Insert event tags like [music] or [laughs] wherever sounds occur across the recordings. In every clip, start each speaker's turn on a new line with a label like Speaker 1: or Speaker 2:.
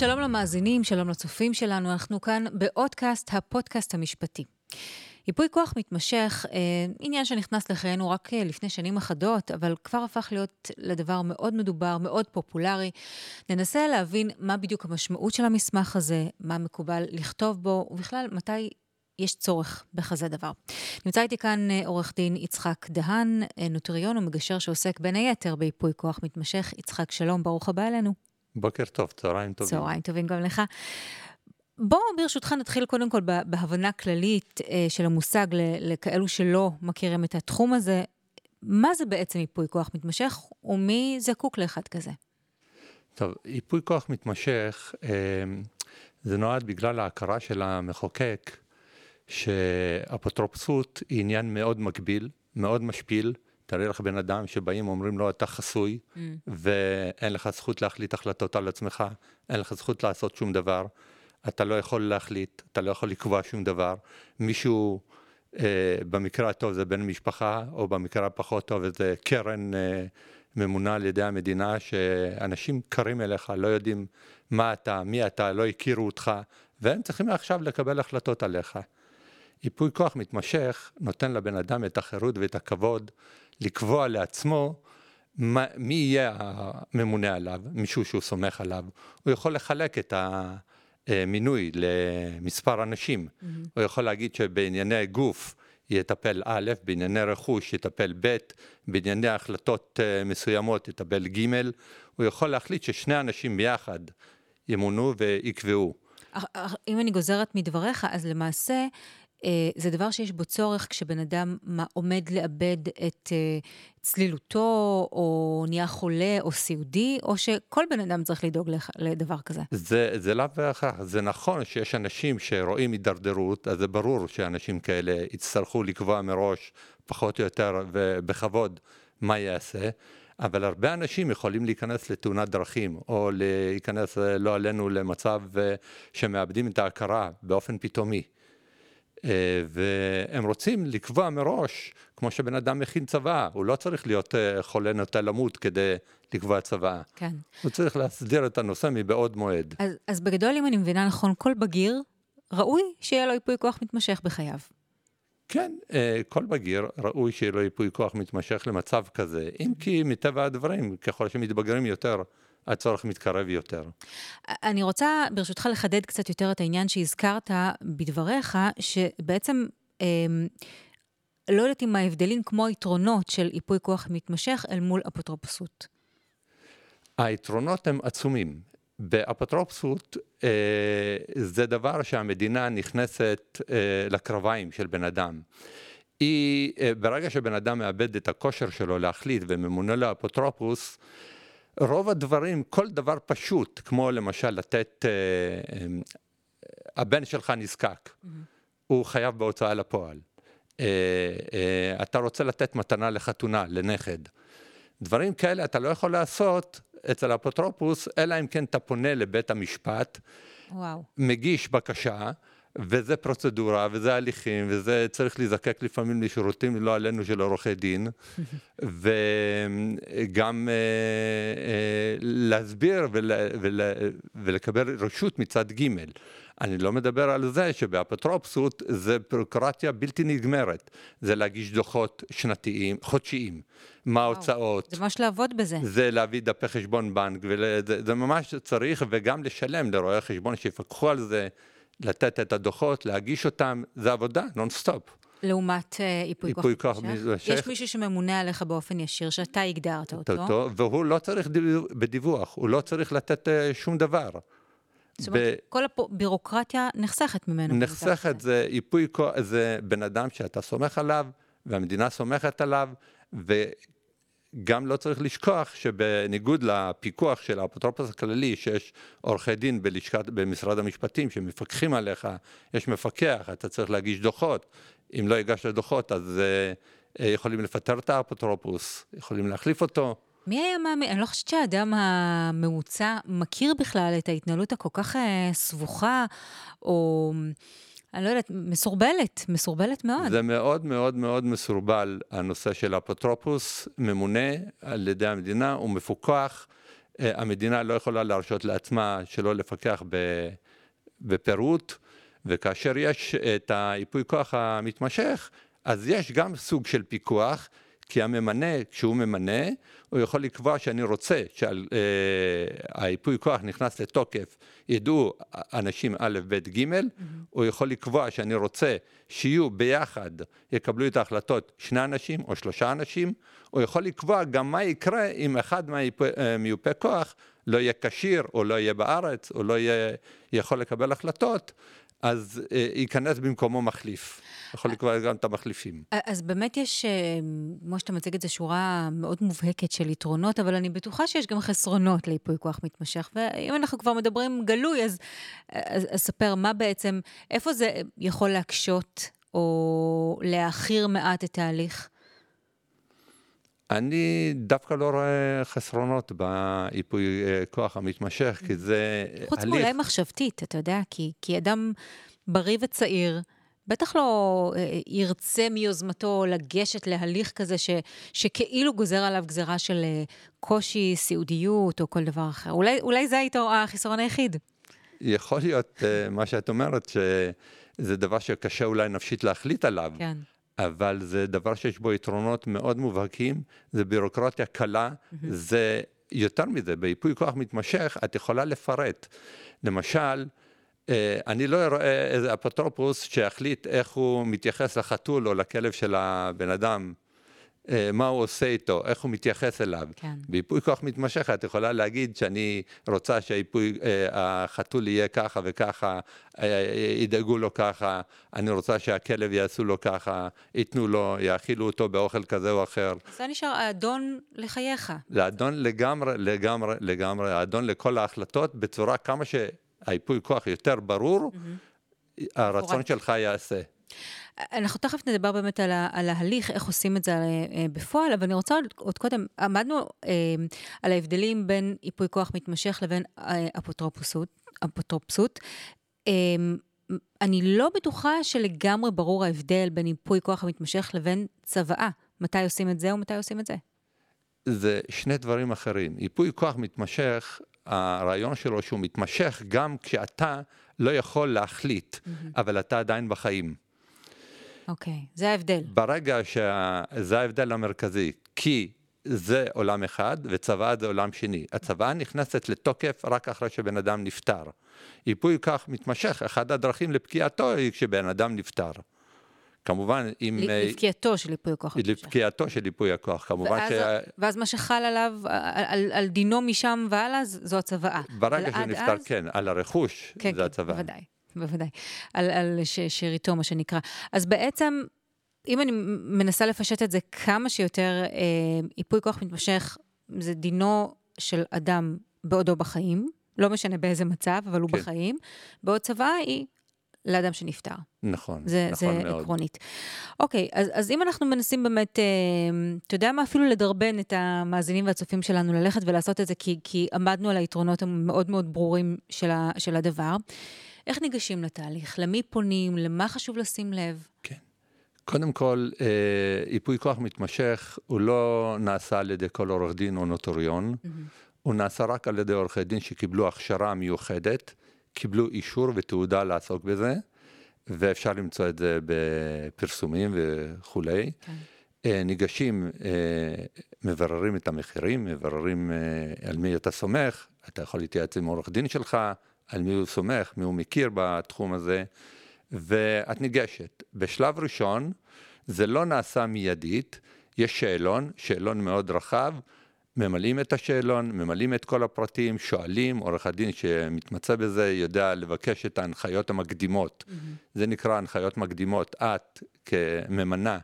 Speaker 1: שלום למאזינים, שלום לצופים שלנו, אנחנו כאן באודקאסט, הפודקאסט המשפטי. ייפוי כוח מתמשך, אה, עניין שנכנס לחיינו רק אה, לפני שנים אחדות, אבל כבר הפך להיות לדבר מאוד מדובר, מאוד פופולרי. ננסה להבין מה בדיוק המשמעות של המסמך הזה, מה מקובל לכתוב בו, ובכלל, מתי יש צורך בכזה דבר. נמצא איתי כאן אה, עורך דין יצחק דהן, אה, נוטריון ומגשר שעוסק בין היתר בייפוי כוח מתמשך. יצחק, שלום, ברוך הבא אלינו.
Speaker 2: בוקר טוב, צהריים טובים.
Speaker 1: צהריים טובים גם לך. בואו ברשותך נתחיל קודם כל בהבנה כללית אה, של המושג לכאלו שלא מכירים את התחום הזה. מה זה בעצם ייפוי כוח מתמשך ומי זקוק לאחד כזה?
Speaker 2: טוב, ייפוי כוח מתמשך זה נועד בגלל ההכרה של המחוקק שאפוטרופסות היא עניין מאוד מגביל, מאוד משפיל. תארי לך בן אדם שבאים ואומרים לו אתה חסוי mm. ואין לך זכות להחליט החלטות על עצמך, אין לך זכות לעשות שום דבר, אתה לא יכול להחליט, אתה לא יכול לקבוע שום דבר. מישהו, אה, במקרה הטוב זה בן משפחה, או במקרה הפחות טוב זה קרן אה, ממונה על ידי המדינה, שאנשים קרים אליך, לא יודעים מה אתה, מי אתה, לא הכירו אותך, והם צריכים עכשיו לקבל החלטות עליך. ייפוי כוח מתמשך נותן לבן אדם את החירות ואת הכבוד לקבוע לעצמו מה, מי יהיה הממונה עליו, מישהו שהוא סומך עליו. הוא יכול לחלק את המינוי למספר אנשים. Mm-hmm. הוא יכול להגיד שבענייני גוף יטפל א', בענייני רכוש יטפל ב', בענייני החלטות אה, מסוימות יטפל ג', הוא יכול להחליט ששני אנשים ביחד ימונו ויקבעו.
Speaker 1: אם אני גוזרת מדבריך, אז למעשה אה, זה דבר שיש בו צורך כשבן אדם עומד לאבד את אה, צלילותו, או נהיה חולה, או סיעודי, או שכל בן אדם צריך לדאוג לדבר כזה.
Speaker 2: זה, זה לאו בהכרח, זה נכון שיש אנשים שרואים הידרדרות, אז זה ברור שאנשים כאלה יצטרכו לקבוע מראש, פחות או יותר, ובכבוד, מה יעשה. אבל הרבה אנשים יכולים להיכנס לתאונת דרכים, או להיכנס, לא עלינו, למצב שמאבדים את ההכרה באופן פתאומי. אה, והם רוצים לקבוע מראש, כמו שבן אדם מכין צבא, הוא לא צריך להיות אה, חולה נוטה למות כדי לקבוע צבא.
Speaker 1: כן.
Speaker 2: הוא צריך להסדיר את הנושא מבעוד מועד.
Speaker 1: אז, אז בגדול, אם אני מבינה נכון, כל בגיר ראוי שיהיה לו ייפוי כוח מתמשך בחייו.
Speaker 2: כן, אה, כל בגיר ראוי שיהיה לו ייפוי כוח מתמשך למצב כזה, אם כי מטבע הדברים, ככל שמתבגרים יותר, הצורך מתקרב יותר.
Speaker 1: אני רוצה ברשותך לחדד קצת יותר את העניין שהזכרת בדבריך, שבעצם... אה, לא יודעת אם ההבדלים כמו היתרונות של ייפוי כוח מתמשך אל מול אפוטרופסות.
Speaker 2: היתרונות הם עצומים. באפוטרופסות אה, זה דבר שהמדינה נכנסת אה, לקרביים של בן אדם. היא, אה, ברגע שבן אדם מאבד את הכושר שלו להחליט וממונה לאפוטרופוס, רוב הדברים, כל דבר פשוט, כמו למשל לתת, אה, אה, הבן שלך נזקק, mm-hmm. הוא חייב בהוצאה לפועל. אה, אה, אתה רוצה לתת מתנה לחתונה, לנכד. דברים כאלה אתה לא יכול לעשות אצל האפוטרופוס, אלא אם כן אתה פונה לבית המשפט,
Speaker 1: וואו.
Speaker 2: מגיש בקשה, וזה פרוצדורה, וזה הליכים, וזה צריך להיזקק לפעמים לשירותים, לא עלינו, של עורכי דין, [laughs] וגם אה, אה, להסביר ול, ול, ולקבל רשות מצד ג'. אני לא מדבר על זה שבאפוטרופסות זה בירוקרטיה בלתי נגמרת. זה להגיש דוחות שנתיים, חודשיים, מה ההוצאות.
Speaker 1: זה ממש לעבוד בזה.
Speaker 2: זה להביא דפי חשבון בנק, וזה, זה ממש צריך, וגם לשלם לרואי חשבון שיפקחו על זה. לתת את הדוחות, להגיש אותם, זה עבודה, נונסטופ.
Speaker 1: לעומת uh, ייפוי כוח מתמשך? יש מישהו שממונה עליך באופן ישיר, שאתה הגדרת אותו. אותו
Speaker 2: והוא לא צריך בדיווח, הוא לא צריך לתת uh, שום דבר.
Speaker 1: זאת אומרת, ב... כל הבירוקרטיה נחסכת ממנו.
Speaker 2: נחסכת, זה ייפוי כוח, זה בן אדם שאתה סומך עליו, והמדינה סומכת עליו, ו... גם לא צריך לשכוח שבניגוד לפיקוח של האפוטרופוס הכללי, שיש עורכי דין בלשכת, במשרד המשפטים שמפקחים עליך, יש מפקח, אתה צריך להגיש דוחות, אם לא הגשת דוחות אז uh, יכולים לפטר את האפוטרופוס, יכולים להחליף אותו.
Speaker 1: מי היה מאמין? אני לא חושבת שהאדם הממוצע מכיר בכלל את ההתנהלות הכל כך uh, סבוכה, או... אני לא יודעת, מסורבלת, מסורבלת מאוד.
Speaker 2: זה מאוד מאוד מאוד מסורבל, הנושא של אפוטרופוס, ממונה על ידי המדינה, הוא מפוקח, המדינה לא יכולה להרשות לעצמה שלא לפקח בפירוט, וכאשר יש את היפוי כוח המתמשך, אז יש גם סוג של פיקוח, כי הממנה, כשהוא ממנה, הוא יכול לקבוע שאני רוצה שהיפוי כוח נכנס לתוקף, ידעו אנשים א', ב', ג', mm-hmm. הוא יכול לקבוע שאני רוצה שיהיו ביחד, יקבלו את ההחלטות שני אנשים או שלושה אנשים, הוא יכול לקבוע גם מה יקרה אם אחד מהמיופי כוח לא יהיה כשיר או לא יהיה בארץ או לא יהיה יכול לקבל החלטות, אז אה, ייכנס במקומו מחליף. יכול לקבוע גם את המחליפים.
Speaker 1: אז באמת יש, אה, כמו שאתה מציג את זה, שורה מאוד מובהקת של יתרונות, אבל אני בטוחה שיש גם חסרונות ליפוי כוח מתמשך. ואם אנחנו כבר מדברים גלוי, אז, אז, אז ספר מה בעצם, איפה זה יכול להקשות או להעכיר מעט את ההליך?
Speaker 2: אני דווקא לא רואה חסרונות באיפוי אה, כוח המתמשך, כי זה
Speaker 1: חוץ הליך... חוץ מאולי מחשבתית, אתה יודע, כי, כי אדם בריא וצעיר, בטח לא אה, ירצה מיוזמתו לגשת להליך כזה ש, שכאילו גוזר עליו גזרה של אה, קושי, סיעודיות או כל דבר אחר. אולי, אולי זה החיסרון היחיד.
Speaker 2: יכול להיות מה שאת אומרת, שזה דבר שקשה אולי נפשית להחליט עליו.
Speaker 1: כן.
Speaker 2: אבל זה דבר שיש בו יתרונות מאוד מובהקים, זה בירוקרטיה קלה. זה יותר מזה, בייפוי כוח מתמשך את יכולה לפרט. למשל, אה, אני לא רואה איזה אפוטרופוס שיחליט איך הוא מתייחס לחתול או לכלב של הבן אדם. אה, מה הוא עושה איתו, איך הוא מתייחס אליו.
Speaker 1: כן.
Speaker 2: בייפוי כוח מתמשך את יכולה להגיד שאני רוצה שהייפוי, אה, החתול יהיה ככה וככה, אה, ידאגו לו ככה, אני רוצה שהכלב יעשו לו ככה, ייתנו לו, יאכילו אותו באוכל כזה או אחר.
Speaker 1: זה נשאר האדון לחייך.
Speaker 2: זה האדון לגמרי, לגמרי, לגמרי, האדון לכל ההחלטות, בצורה כמה שהייפוי כוח יותר ברור, mm-hmm. הרצון שלך יעשה.
Speaker 1: אנחנו תכף נדבר באמת על, ה, על ההליך, איך עושים את זה אה, בפועל, אבל אני רוצה עוד, עוד קודם, עמדנו אה, על ההבדלים בין ייפוי כוח מתמשך לבין אה, אפוטרופסות. אפוטרופסות. אה, אני לא בטוחה שלגמרי ברור ההבדל בין ייפוי כוח המתמשך לבין צוואה. מתי עושים את זה ומתי עושים את זה?
Speaker 2: זה שני דברים אחרים. ייפוי כוח מתמשך, הרעיון שלו שהוא מתמשך גם כשאתה לא יכול להחליט, mm-hmm. אבל אתה עדיין בחיים.
Speaker 1: אוקיי, okay, זה ההבדל.
Speaker 2: ברגע שזה ההבדל המרכזי, כי זה עולם אחד וצוואה זה עולם שני. הצוואה נכנסת לתוקף רק אחרי שבן אדם נפטר. ייפוי כוח מתמשך, אחת הדרכים לפקיעתו היא כשבן אדם נפטר. כמובן, אם...
Speaker 1: לפקיעתו של ייפוי הכוח.
Speaker 2: לפקיעתו של ייפוי הכוח, כמובן
Speaker 1: ואז, ש... ואז מה שחל עליו, על, על דינו משם והלאה, זו הצוואה.
Speaker 2: ברגע שהוא נפטר, אז... כן, על הרכוש, כן, זה כן, הצוואה.
Speaker 1: כן, בוודאי. בוודאי, על, על ש, שאריתו, מה שנקרא. אז בעצם, אם אני מנסה לפשט את זה כמה שיותר, אה, ייפוי כוח מתמשך, זה דינו של אדם בעודו בחיים, לא משנה באיזה מצב, אבל הוא כן. בחיים, בעוד צוואה היא לאדם שנפטר.
Speaker 2: נכון,
Speaker 1: זה,
Speaker 2: נכון
Speaker 1: זה
Speaker 2: מאוד.
Speaker 1: זה עקרונית. אוקיי, אז, אז אם אנחנו מנסים באמת, אה, אתה יודע מה, אפילו לדרבן את המאזינים והצופים שלנו ללכת ולעשות את זה, כי, כי עמדנו על היתרונות המאוד מאוד ברורים של, ה, של הדבר. איך ניגשים לתהליך? למי פונים? למה חשוב לשים לב?
Speaker 2: כן. קודם כל, אה, ייפוי כוח מתמשך הוא לא נעשה על ידי כל עורך דין או נוטוריון, mm-hmm. הוא נעשה רק על ידי עורכי דין שקיבלו הכשרה מיוחדת, קיבלו אישור ותעודה לעסוק בזה, ואפשר למצוא את זה בפרסומים וכולי. כן. אה, ניגשים, אה, מבררים את המחירים, מבררים על מי אתה סומך, אתה יכול להתייעץ עם עורך דין שלך, על מי הוא סומך, מי הוא מכיר בתחום הזה, ואת ניגשת. בשלב ראשון, זה לא נעשה מיידית, יש שאלון, שאלון מאוד רחב, ממלאים את השאלון, ממלאים את כל הפרטים, שואלים, עורך הדין שמתמצא בזה יודע לבקש את ההנחיות המקדימות. Mm-hmm. זה נקרא הנחיות מקדימות. את כממנה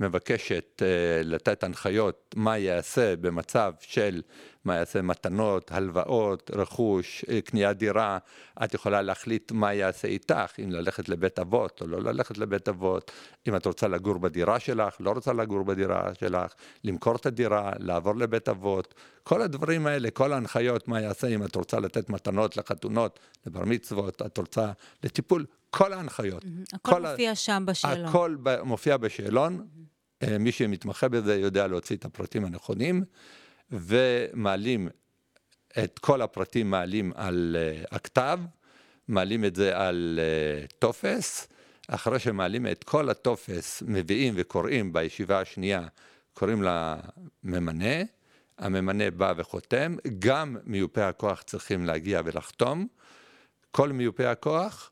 Speaker 2: מבקשת uh, לתת הנחיות מה ייעשה במצב של מה יעשה מתנות, הלוואות, רכוש, אה, קניית דירה, את יכולה להחליט מה יעשה איתך, אם ללכת לבית אבות או לא ללכת לבית אבות, אם את רוצה לגור בדירה שלך, לא רוצה לגור בדירה שלך, למכור את הדירה, לעבור לבית אבות, כל הדברים האלה, כל ההנחיות, מה יעשה אם את רוצה לתת מתנות לחתונות, לבר מצוות, את רוצה לטיפול, כל ההנחיות.
Speaker 1: הכל כל מופיע ה... שם בשאלון.
Speaker 2: הכל מופיע בשאלון, אה, מי שמתמחה בזה יודע להוציא את הפרטים הנכונים. ומעלים את כל הפרטים מעלים על uh, הכתב, מעלים את זה על uh, טופס, אחרי שמעלים את כל הטופס, מביאים וקוראים בישיבה השנייה, קוראים לממנה, הממנה בא וחותם, גם מיופי הכוח צריכים להגיע ולחתום, כל מיופי הכוח,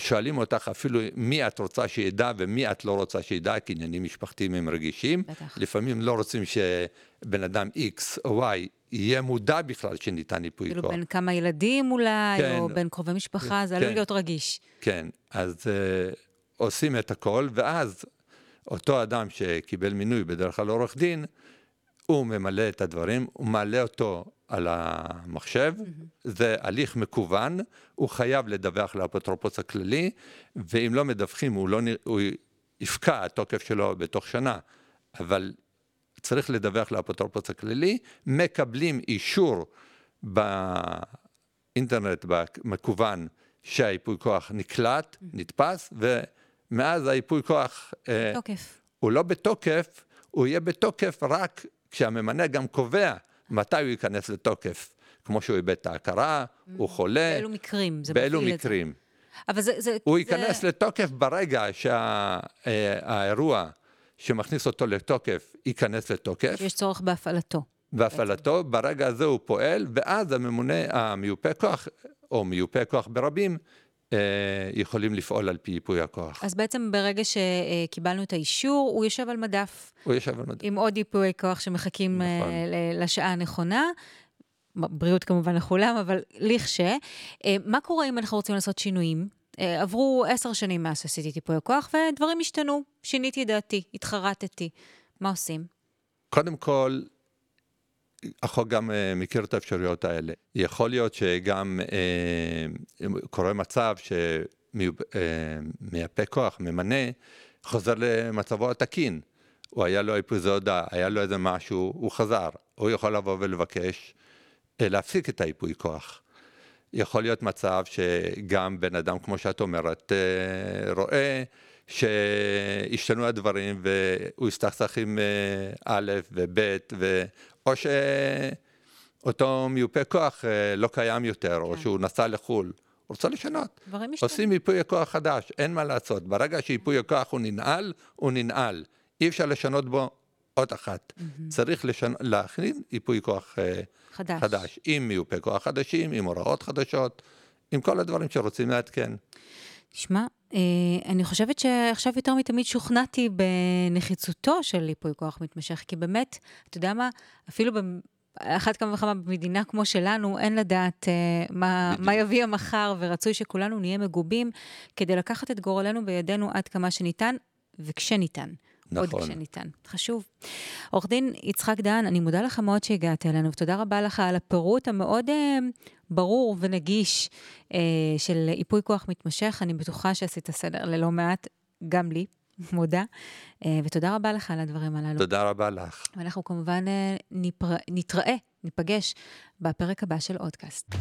Speaker 2: שואלים אותך אפילו מי את רוצה שידע ומי את לא רוצה שידע, כי עניינים משפחתיים הם רגישים. בטח. לפעמים לא רוצים שבן אדם X או Y יהיה מודע בכלל שניתן ייפוי כוח.
Speaker 1: כאילו בין כמה ילדים אולי, כן, או בין קרובי משפחה, כן, זה עלול להיות רגיש.
Speaker 2: כן, אז uh, עושים את הכל, ואז אותו אדם שקיבל מינוי, בדרך כלל עורך דין, הוא ממלא את הדברים, הוא מעלה אותו על המחשב. זה הליך מקוון, הוא חייב לדווח לאפוטרופוס הכללי, ואם לא מדווחים הוא, לא, הוא יפקע התוקף שלו בתוך שנה, אבל צריך לדווח לאפוטרופוס הכללי, מקבלים אישור באינטרנט, במקוון, שהייפוי כוח נקלט. נתפס, ומאז הייפוי כוח...
Speaker 1: אה, תוקף.
Speaker 2: הוא לא בתוקף, הוא יהיה בתוקף רק כשהממנה גם קובע מתי הוא ייכנס לתוקף, כמו שהוא איבד את ההכרה, mm. הוא חולה.
Speaker 1: באילו מקרים
Speaker 2: זה באילו מקרים. אבל זה... זה הוא זה... ייכנס לתוקף ברגע שהאירוע שה... שמכניס אותו לתוקף ייכנס לתוקף.
Speaker 1: יש צורך בהפעלתו.
Speaker 2: בהפעלתו. ברגע הזה הוא פועל, ואז הממונה, המיופה כוח, או מיופה כוח ברבים, אה, יכולים לפעול על פי ייפוי הכוח.
Speaker 1: אז בעצם ברגע שקיבלנו את האישור, הוא יושב על מדף.
Speaker 2: הוא יושב על מדף.
Speaker 1: עם עוד ייפוי כוח שמחכים אה, נכון. לשעה הנכונה. בריאות כמובן לכולם, אבל לכש. אה, מה קורה אם אנחנו רוצים לעשות שינויים? עברו עשר שנים מאז שעשיתי ייפוי הכוח, ודברים השתנו. שיניתי דעתי, התחרטתי. מה עושים?
Speaker 2: קודם כל, החוק גם אה, מכיר את האפשרויות האלה. יכול להיות שגם אה, קורה מצב שמייפה אה, כוח, ממנה, חוזר למצבו התקין. הוא היה לו אפיזודה, היה לו איזה משהו, הוא חזר. הוא יכול לבוא ולבקש להפסיק את היפוי כוח. יכול להיות מצב שגם בן אדם, כמו שאת אומרת, רואה שהשתנו הדברים והוא הסתכסך עם א' וב' או שאותו מיופה כוח אה, לא קיים יותר, או כן. שהוא נסע לחו"ל. הוא רוצה לשנות.
Speaker 1: דברים משתנים.
Speaker 2: עושים ייפוי כוח חדש, אין מה לעשות. ברגע שייפוי הכוח הוא ננעל, הוא ננעל. אי אפשר לשנות בו עוד אחת. Mm-hmm. צריך לשנ... להכין ייפוי כוח אה, חדש. חדש, עם מיופה כוח חדשים, עם הוראות חדשות, עם כל הדברים שרוצים לעדכן.
Speaker 1: תשמע, אה, אני חושבת שעכשיו יותר מתמיד שוכנעתי בנחיצותו של ייפוי כוח מתמשך, כי באמת, אתה יודע מה, אפילו אחת כמה וכמה במדינה כמו שלנו, אין לדעת uh, מה, מה יביא המחר, ורצוי שכולנו נהיה מגובים כדי לקחת את גורלנו בידינו עד כמה שניתן, וכשניתן. נכון. עוד כשניתן. חשוב. עורך דין יצחק דהן, אני מודה לך מאוד שהגעת אלינו, ותודה רבה לך על הפירוט המאוד אה, ברור ונגיש אה, של ייפוי כוח מתמשך. אני בטוחה שעשית סדר ללא מעט, גם לי, [laughs] מודה. אה, ותודה רבה לך על הדברים הללו.
Speaker 2: תודה רבה לך.
Speaker 1: ואנחנו כמובן אה, נפר... נתראה, ניפגש בפרק הבא של אודקאסט.